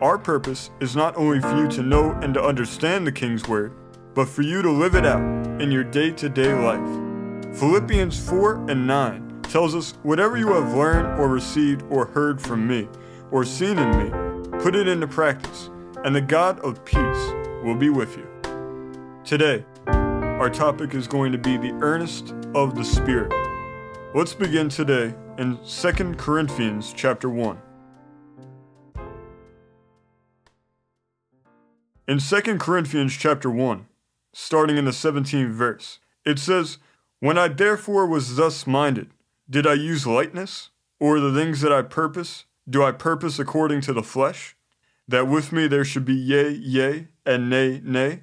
Our purpose is not only for you to know and to understand the King's Word, but for you to live it out in your day to day life. Philippians 4 and 9 tells us whatever you have learned or received or heard from me or seen in me, put it into practice, and the God of peace will be with you. Today, our topic is going to be the earnest of the Spirit. Let's begin today in 2 Corinthians chapter 1. In 2 Corinthians chapter 1, starting in the 17th verse. It says, When I therefore was thus minded, did I use lightness? Or the things that I purpose, do I purpose according to the flesh? That with me there should be yea, yea, and nay, nay?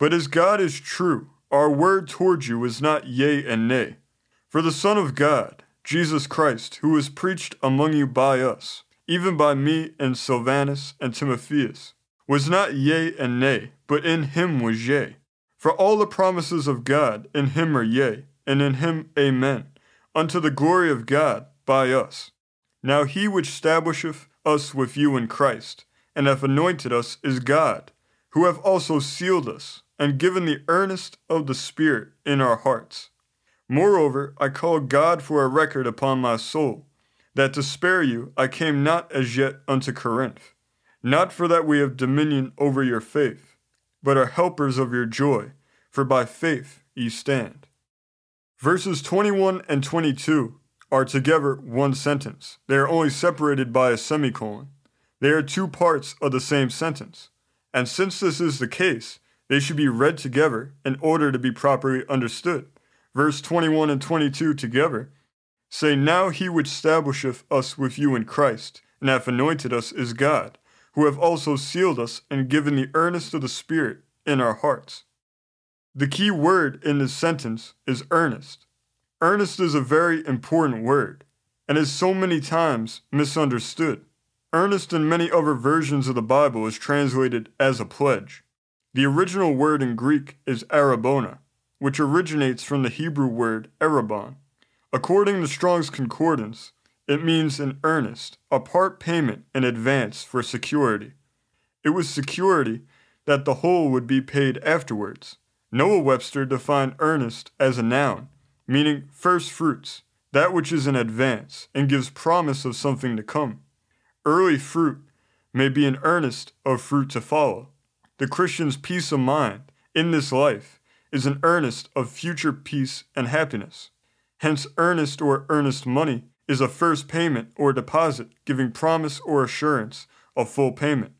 But as God is true, our word toward you is not yea and nay. For the Son of God, Jesus Christ, who was preached among you by us, even by me and Silvanus and Timotheus, was not yea and nay, but in him was yea for all the promises of God in him are yea, and in him amen, unto the glory of God by us. Now he which establisheth us with you in Christ, and hath anointed us, is God, who hath also sealed us, and given the earnest of the Spirit in our hearts. Moreover, I call God for a record upon my soul, that to spare you I came not as yet unto Corinth, not for that we have dominion over your faith but are helpers of your joy, for by faith ye stand. Verses 21 and 22 are together one sentence. They are only separated by a semicolon. They are two parts of the same sentence. And since this is the case, they should be read together in order to be properly understood. Verse 21 and 22 together say, Now he which establisheth us with you in Christ, and hath anointed us, is God who have also sealed us and given the earnest of the Spirit in our hearts. The key word in this sentence is earnest. Earnest is a very important word and is so many times misunderstood. Earnest in many other versions of the Bible is translated as a pledge. The original word in Greek is arabona, which originates from the Hebrew word arabon. According to Strong's Concordance, it means an earnest, a part payment in advance for security. It was security that the whole would be paid afterwards. Noah Webster defined earnest as a noun, meaning first fruits, that which is in advance and gives promise of something to come. Early fruit may be an earnest of fruit to follow. The Christian's peace of mind in this life is an earnest of future peace and happiness. Hence, earnest or earnest money is a first payment or deposit giving promise or assurance of full payment.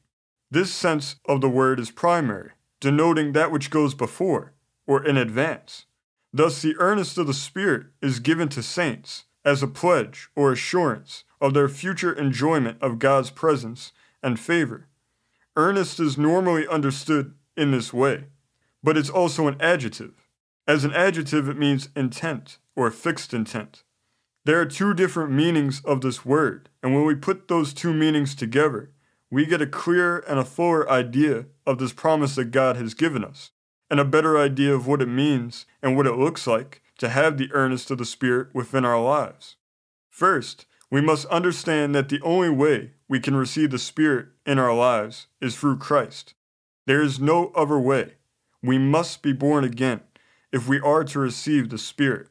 This sense of the word is primary, denoting that which goes before or in advance. Thus, the earnest of the Spirit is given to saints as a pledge or assurance of their future enjoyment of God's presence and favor. Earnest is normally understood in this way, but it's also an adjective. As an adjective, it means intent or fixed intent. There are two different meanings of this word, and when we put those two meanings together, we get a clearer and a fuller idea of this promise that God has given us, and a better idea of what it means and what it looks like to have the earnest of the Spirit within our lives. First, we must understand that the only way we can receive the Spirit in our lives is through Christ. There is no other way. We must be born again if we are to receive the Spirit.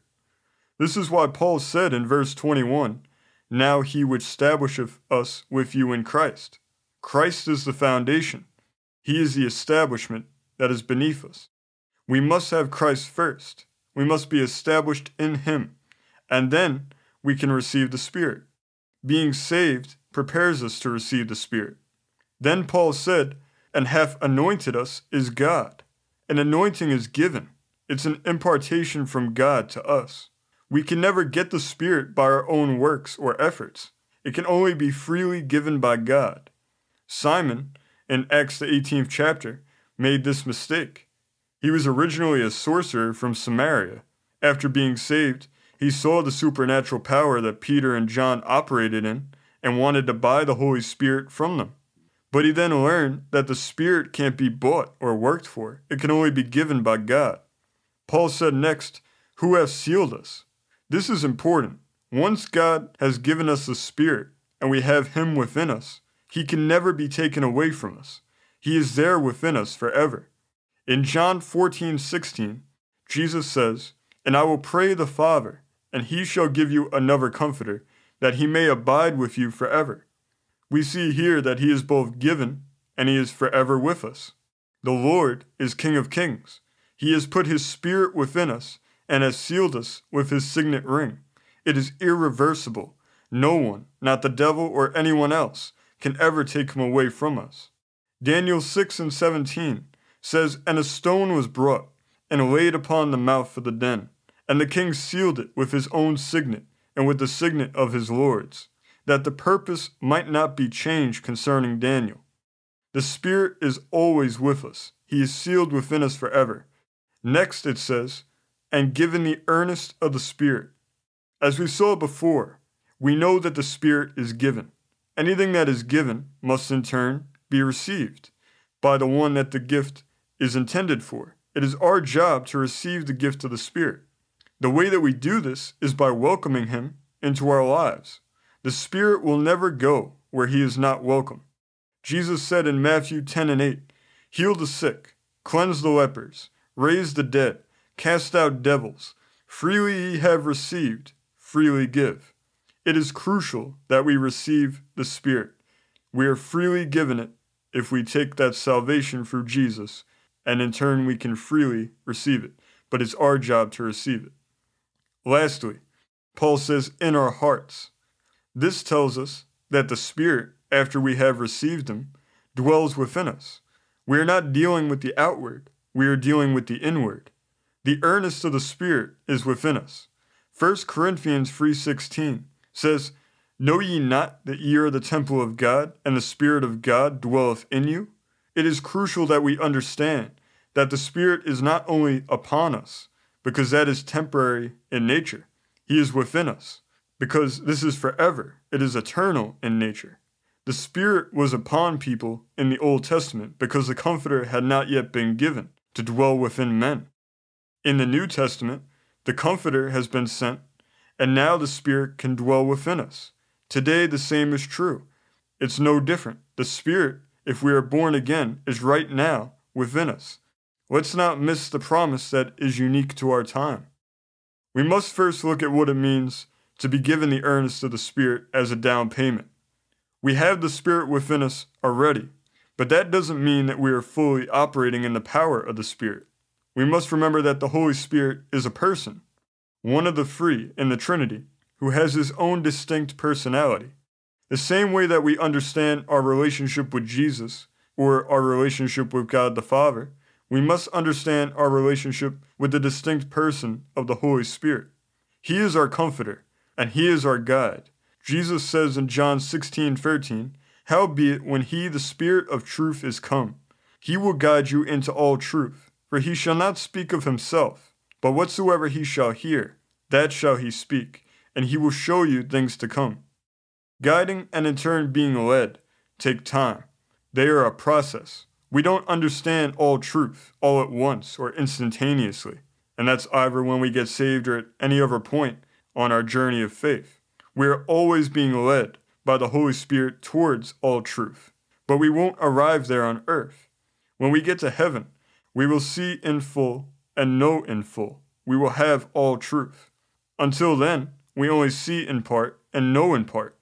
This is why Paul said in verse 21 Now he which establisheth us with you in Christ. Christ is the foundation, he is the establishment that is beneath us. We must have Christ first. We must be established in him, and then we can receive the Spirit. Being saved prepares us to receive the Spirit. Then Paul said, And hath anointed us is God. An anointing is given, it's an impartation from God to us. We can never get the Spirit by our own works or efforts. It can only be freely given by God. Simon, in Acts the 18th chapter, made this mistake. He was originally a sorcerer from Samaria. After being saved, he saw the supernatural power that Peter and John operated in and wanted to buy the Holy Spirit from them. But he then learned that the Spirit can't be bought or worked for, it can only be given by God. Paul said next, Who has sealed us? This is important. Once God has given us the Spirit and we have Him within us, He can never be taken away from us. He is there within us forever. In John 14 16, Jesus says, And I will pray the Father, and He shall give you another Comforter, that He may abide with you forever we see here that he is both given and he is forever with us. The Lord is King of kings. He has put his Spirit within us and has sealed us with his signet ring. It is irreversible. No one, not the devil or anyone else, can ever take him away from us. Daniel 6 and 17 says, And a stone was brought and laid upon the mouth of the den, and the king sealed it with his own signet and with the signet of his lords that the purpose might not be changed concerning Daniel. The Spirit is always with us, He is sealed within us forever. Next it says, and given the earnest of the Spirit. As we saw before, we know that the Spirit is given. Anything that is given must in turn be received by the one that the gift is intended for. It is our job to receive the gift of the Spirit. The way that we do this is by welcoming Him into our lives. The Spirit will never go where he is not welcome. Jesus said in Matthew 10 and 8, Heal the sick, cleanse the lepers, raise the dead, cast out devils. Freely ye have received, freely give. It is crucial that we receive the Spirit. We are freely given it if we take that salvation through Jesus, and in turn we can freely receive it. But it's our job to receive it. Lastly, Paul says, in our hearts. This tells us that the Spirit, after we have received Him, dwells within us. We are not dealing with the outward, we are dealing with the inward. The earnest of the Spirit is within us. 1 Corinthians 3:16 says, Know ye not that ye are the temple of God, and the Spirit of God dwelleth in you? It is crucial that we understand that the Spirit is not only upon us, because that is temporary in nature. He is within us because this is forever, it is eternal in nature. The Spirit was upon people in the Old Testament because the Comforter had not yet been given to dwell within men. In the New Testament, the Comforter has been sent, and now the Spirit can dwell within us. Today, the same is true. It's no different. The Spirit, if we are born again, is right now within us. Let's not miss the promise that is unique to our time. We must first look at what it means to be given the earnest of the Spirit as a down payment. We have the Spirit within us already, but that doesn't mean that we are fully operating in the power of the Spirit. We must remember that the Holy Spirit is a person, one of the three in the Trinity, who has his own distinct personality. The same way that we understand our relationship with Jesus or our relationship with God the Father, we must understand our relationship with the distinct person of the Holy Spirit. He is our comforter, and he is our guide. Jesus says in John 16 13, Howbeit, when he, the Spirit of truth, is come, he will guide you into all truth. For he shall not speak of himself, but whatsoever he shall hear, that shall he speak, and he will show you things to come. Guiding and in turn being led take time. They are a process. We don't understand all truth all at once or instantaneously, and that's either when we get saved or at any other point on our journey of faith. We are always being led by the Holy Spirit towards all truth, but we won't arrive there on earth. When we get to heaven, we will see in full and know in full. We will have all truth. Until then, we only see in part and know in part.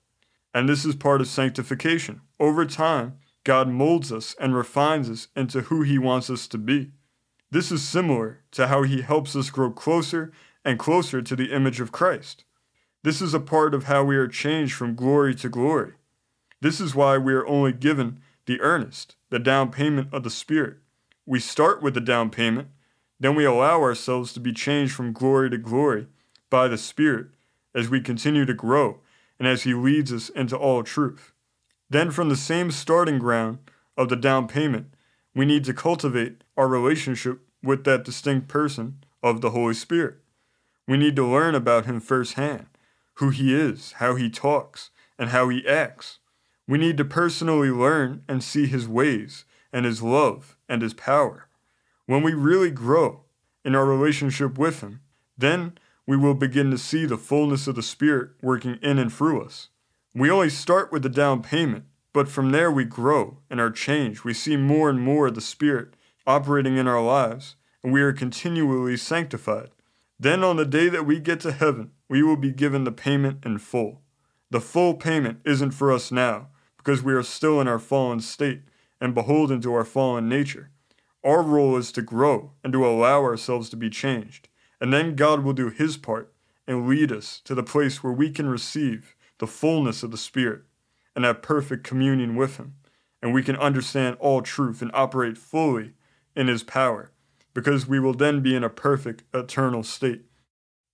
And this is part of sanctification. Over time, God molds us and refines us into who He wants us to be. This is similar to how He helps us grow closer and closer to the image of Christ. This is a part of how we are changed from glory to glory. This is why we are only given the earnest, the down payment of the Spirit. We start with the down payment, then we allow ourselves to be changed from glory to glory by the Spirit as we continue to grow and as He leads us into all truth. Then, from the same starting ground of the down payment, we need to cultivate our relationship with that distinct person of the Holy Spirit. We need to learn about him firsthand who he is, how he talks, and how he acts. We need to personally learn and see his ways and his love and his power. When we really grow in our relationship with him, then we will begin to see the fullness of the Spirit working in and through us. We only start with the down payment, but from there we grow and are changed. We see more and more of the Spirit operating in our lives, and we are continually sanctified. Then on the day that we get to heaven, we will be given the payment in full. The full payment isn't for us now, because we are still in our fallen state and beholden to our fallen nature. Our role is to grow and to allow ourselves to be changed. And then God will do His part and lead us to the place where we can receive the fullness of the Spirit and have perfect communion with Him. And we can understand all truth and operate fully in His power, because we will then be in a perfect eternal state.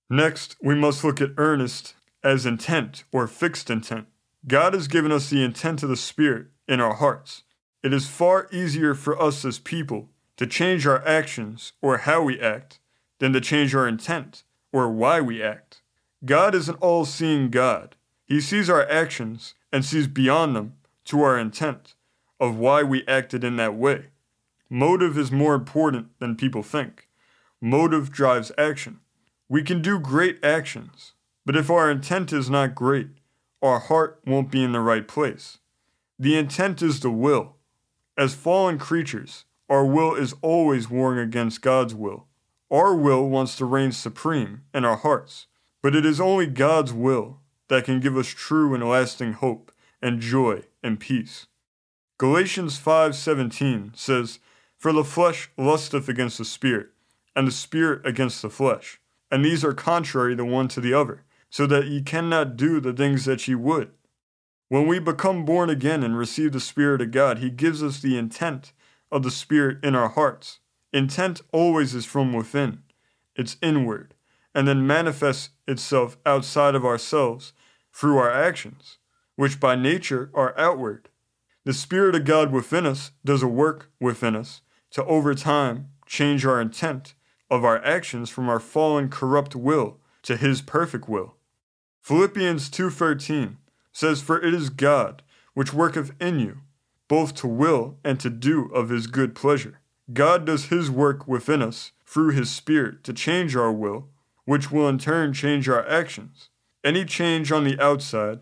Next, we must look at earnest as intent or fixed intent. God has given us the intent of the Spirit in our hearts. It is far easier for us as people to change our actions or how we act than to change our intent or why we act. God is an all seeing God. He sees our actions and sees beyond them to our intent of why we acted in that way. Motive is more important than people think. Motive drives action. We can do great actions, but if our intent is not great, our heart won't be in the right place. The intent is the will. As fallen creatures, our will is always warring against God's will. Our will wants to reign supreme in our hearts, but it is only God's will that can give us true and lasting hope and joy and peace. Galatians 5:17 says, "For the flesh lusteth against the spirit, and the spirit against the flesh, and these are contrary the one to the other, so that ye cannot do the things that ye would." When we become born again and receive the Spirit of God, He gives us the intent of the Spirit in our hearts. Intent always is from within, it's inward, and then manifests itself outside of ourselves through our actions, which by nature are outward. The Spirit of God within us does a work within us to over time change our intent of our actions from our fallen corrupt will to his perfect will. Philippians 2:13 says for it is God which worketh in you both to will and to do of his good pleasure. God does His work within us through His Spirit to change our will, which will in turn change our actions. Any change on the outside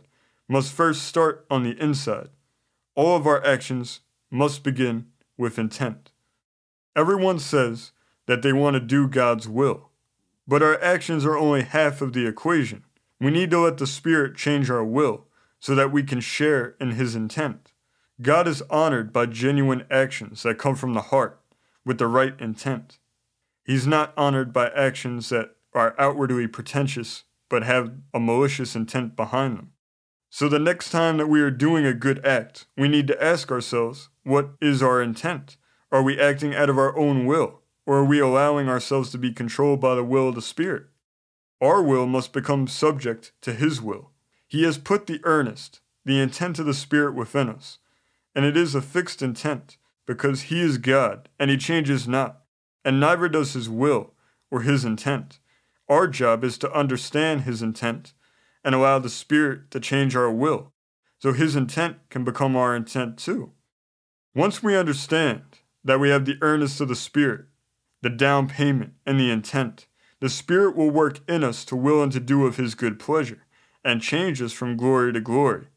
must first start on the inside. All of our actions must begin with intent. Everyone says that they want to do God's will, but our actions are only half of the equation. We need to let the Spirit change our will so that we can share in His intent. God is honored by genuine actions that come from the heart with the right intent. He's not honored by actions that are outwardly pretentious but have a malicious intent behind them. So the next time that we are doing a good act, we need to ask ourselves, what is our intent? Are we acting out of our own will, or are we allowing ourselves to be controlled by the will of the Spirit? Our will must become subject to His will. He has put the earnest, the intent of the Spirit within us, and it is a fixed intent because he is God, and he changes not, and neither does his will or his intent. Our job is to understand his intent and allow the Spirit to change our will, so his intent can become our intent too. Once we understand that we have the earnest of the Spirit, the down payment, and the intent, the Spirit will work in us to will and to do of his good pleasure, and change us from glory to glory.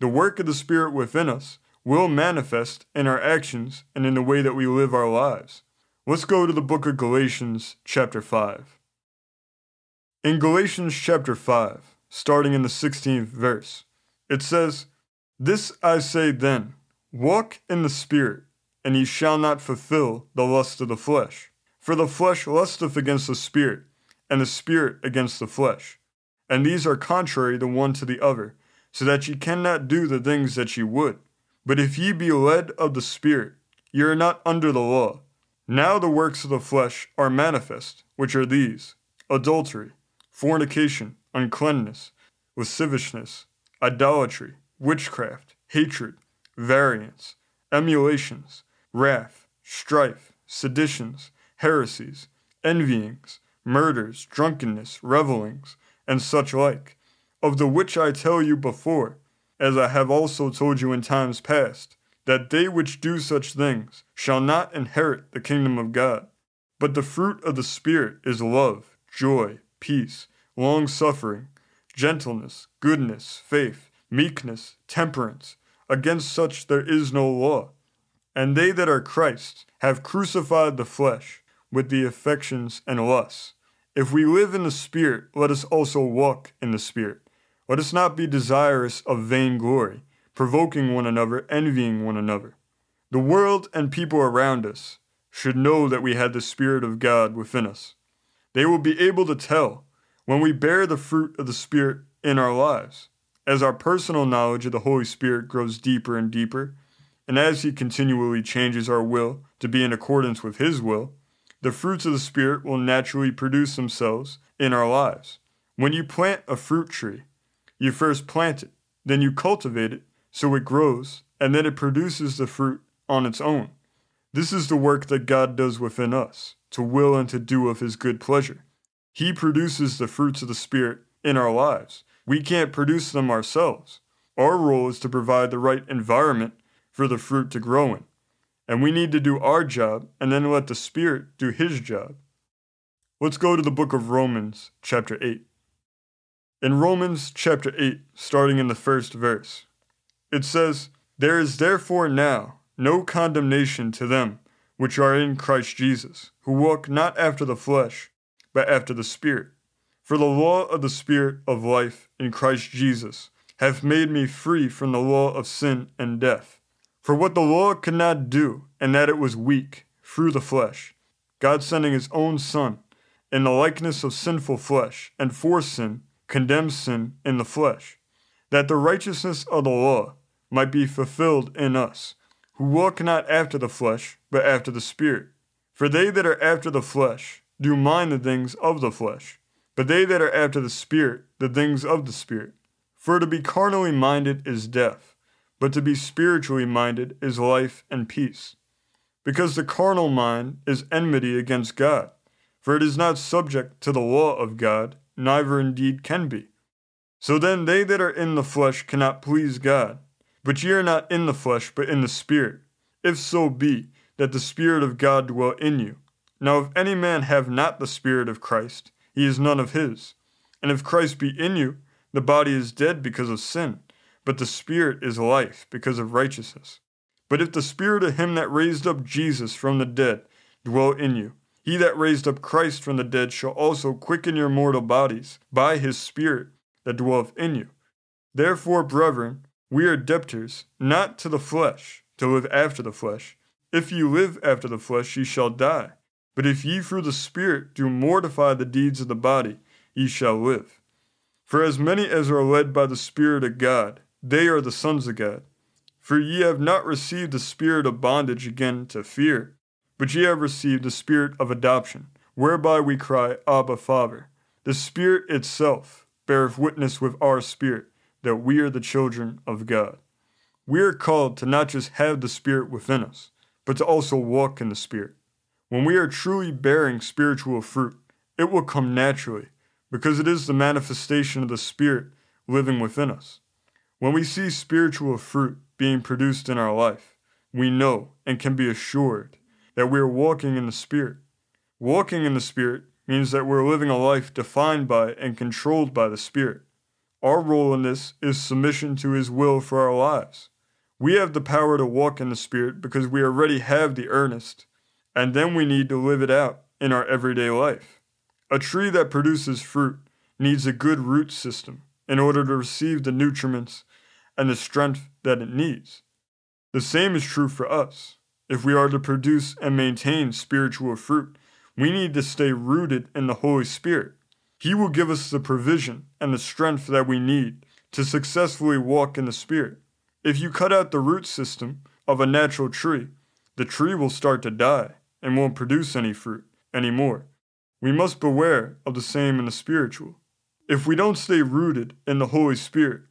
The work of the Spirit within us will manifest in our actions and in the way that we live our lives. Let's go to the book of Galatians, chapter 5. In Galatians chapter 5, starting in the 16th verse, it says, This I say then, walk in the Spirit, and ye shall not fulfill the lust of the flesh. For the flesh lusteth against the Spirit, and the Spirit against the flesh. And these are contrary the one to the other, so that ye cannot do the things that ye would. But if ye be led of the Spirit, ye are not under the law. Now the works of the flesh are manifest, which are these adultery, fornication, uncleanness, lasciviousness, idolatry, witchcraft, hatred, variance, emulations, wrath, strife, seditions, heresies, envyings, murders, drunkenness, revelings, and such like, of the which I tell you before, as I have also told you in times past, that they which do such things shall not inherit the kingdom of God. But the fruit of the Spirit is love, joy, peace, long suffering, gentleness, goodness, faith, meekness, temperance. Against such there is no law. And they that are Christ's have crucified the flesh with the affections and lusts. If we live in the Spirit, let us also walk in the Spirit. Let us not be desirous of vain glory, provoking one another, envying one another. The world and people around us should know that we had the Spirit of God within us. They will be able to tell when we bear the fruit of the Spirit in our lives. As our personal knowledge of the Holy Spirit grows deeper and deeper, and as He continually changes our will to be in accordance with His will, the fruits of the Spirit will naturally produce themselves in our lives. When you plant a fruit tree, you first plant it, then you cultivate it so it grows, and then it produces the fruit on its own. This is the work that God does within us, to will and to do of His good pleasure. He produces the fruits of the Spirit in our lives. We can't produce them ourselves. Our role is to provide the right environment for the fruit to grow in. And we need to do our job and then let the Spirit do His job. Let's go to the book of Romans, chapter 8. In Romans, chapter 8, starting in the first verse, it says, There is therefore now no condemnation to them which are in Christ Jesus, who walk not after the flesh, but after the Spirit. For the law of the Spirit of life in Christ Jesus hath made me free from the law of sin and death. For what the law could not do, and that it was weak, through the flesh, God sending his own Son, in the likeness of sinful flesh, and for sin, condemns sin in the flesh, that the righteousness of the law might be fulfilled in us, who walk not after the flesh, but after the Spirit. For they that are after the flesh do mind the things of the flesh but they that are after the Spirit, the things of the Spirit. For to be carnally minded is death, but to be spiritually minded is life and peace. Because the carnal mind is enmity against God, for it is not subject to the law of God, neither indeed can be. So then they that are in the flesh cannot please God. But ye are not in the flesh, but in the Spirit, if so be that the Spirit of God dwell in you. Now if any man have not the Spirit of Christ, he is none of his. And if Christ be in you, the body is dead because of sin, but the spirit is life because of righteousness. But if the spirit of him that raised up Jesus from the dead dwell in you, he that raised up Christ from the dead shall also quicken your mortal bodies by his spirit that dwelleth in you. Therefore, brethren, we are debtors, not to the flesh, to live after the flesh. If ye live after the flesh, ye shall die. But if ye through the Spirit do mortify the deeds of the body, ye shall live. For as many as are led by the Spirit of God, they are the sons of God. For ye have not received the spirit of bondage again to fear, but ye have received the spirit of adoption, whereby we cry, Abba, Father. The Spirit itself beareth witness with our spirit that we are the children of God. We are called to not just have the Spirit within us, but to also walk in the Spirit. When we are truly bearing spiritual fruit, it will come naturally because it is the manifestation of the Spirit living within us. When we see spiritual fruit being produced in our life, we know and can be assured that we are walking in the Spirit. Walking in the Spirit means that we're living a life defined by and controlled by the Spirit. Our role in this is submission to His will for our lives. We have the power to walk in the Spirit because we already have the earnest and then we need to live it out in our everyday life. A tree that produces fruit needs a good root system in order to receive the nutriments and the strength that it needs. The same is true for us. If we are to produce and maintain spiritual fruit, we need to stay rooted in the Holy Spirit. He will give us the provision and the strength that we need to successfully walk in the Spirit. If you cut out the root system of a natural tree, the tree will start to die and won't produce any fruit anymore. We must beware of the same in the spiritual. If we don't stay rooted in the Holy Spirit,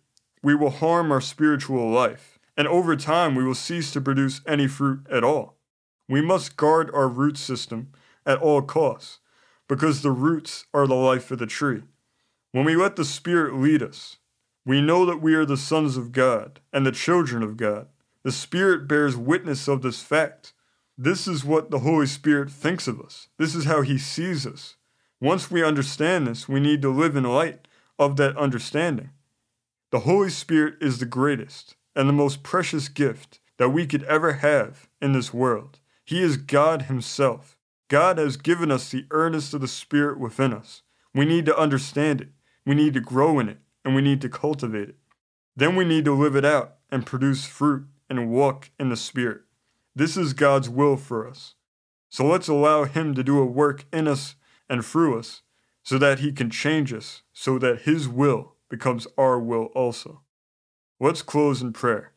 we will harm our spiritual life and over time we will cease to produce any fruit at all. We must guard our root system at all costs, because the roots are the life of the tree. When we let the Spirit lead us, we know that we are the sons of God and the children of God. The Spirit bears witness of this fact. This is what the Holy Spirit thinks of us. This is how He sees us. Once we understand this, we need to live in light of that understanding. The Holy Spirit is the greatest and the most precious gift that we could ever have in this world. He is God Himself. God has given us the earnest of the Spirit within us. We need to understand it, we need to grow in it, and we need to cultivate it. Then we need to live it out and produce fruit and walk in the Spirit. This is God's will for us. So let's allow Him to do a work in us and through us so that He can change us, so that His will becomes our will also. Let's close in prayer.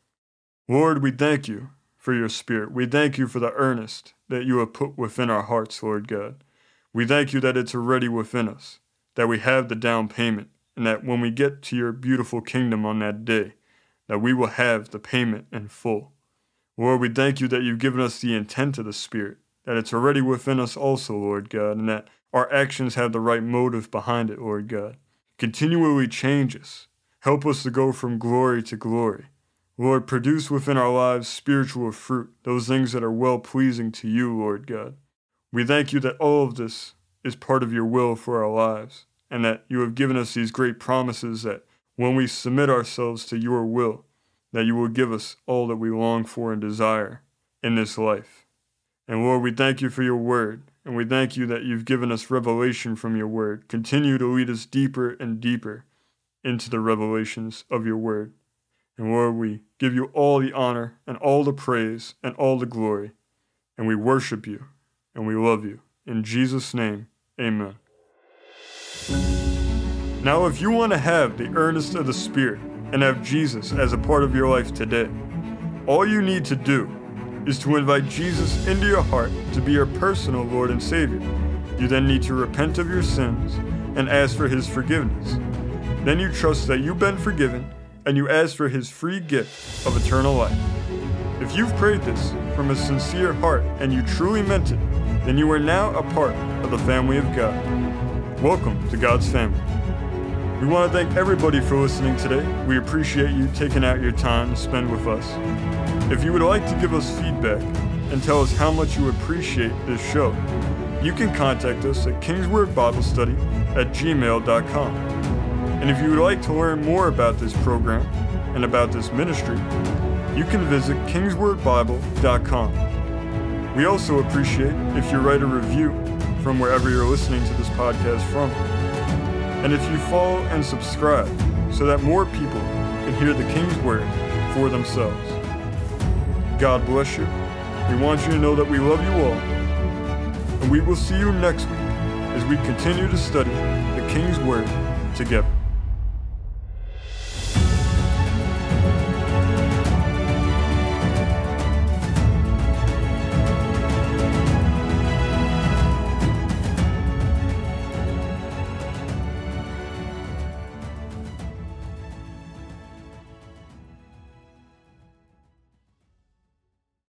Lord, we thank you for your Spirit. We thank you for the earnest that you have put within our hearts, Lord God. We thank you that it's already within us, that we have the down payment, and that when we get to your beautiful kingdom on that day, that we will have the payment in full. Lord, we thank you that you've given us the intent of the Spirit, that it's already within us also, Lord God, and that our actions have the right motive behind it, Lord God. Continually change us. Help us to go from glory to glory. Lord, produce within our lives spiritual fruit, those things that are well pleasing to you, Lord God. We thank you that all of this is part of your will for our lives, and that you have given us these great promises that when we submit ourselves to your will, that you will give us all that we long for and desire in this life. And Lord, we thank you for your word, and we thank you that you've given us revelation from your word. Continue to lead us deeper and deeper into the revelations of your word. And Lord, we give you all the honor and all the praise and all the glory. And we worship you and we love you. In Jesus' name, amen. Now, if you want to have the earnest of the Spirit and have Jesus as a part of your life today, all you need to do is to invite Jesus into your heart to be your personal Lord and Savior. You then need to repent of your sins and ask for His forgiveness. Then you trust that you've been forgiven and you ask for His free gift of eternal life. If you've prayed this from a sincere heart and you truly meant it, then you are now a part of the family of God. Welcome to God's family. We want to thank everybody for listening today. We appreciate you taking out your time to spend with us. If you would like to give us feedback and tell us how much you appreciate this show, you can contact us at Kingsword Bible Study at gmail.com. And if you would like to learn more about this program and about this ministry, you can visit kingswordbible.com. We also appreciate if you write a review from wherever you're listening to this podcast from. And if you follow and subscribe so that more people can hear the King's Word for themselves. God bless you. We want you to know that we love you all. And we will see you next week as we continue to study the King's Word together.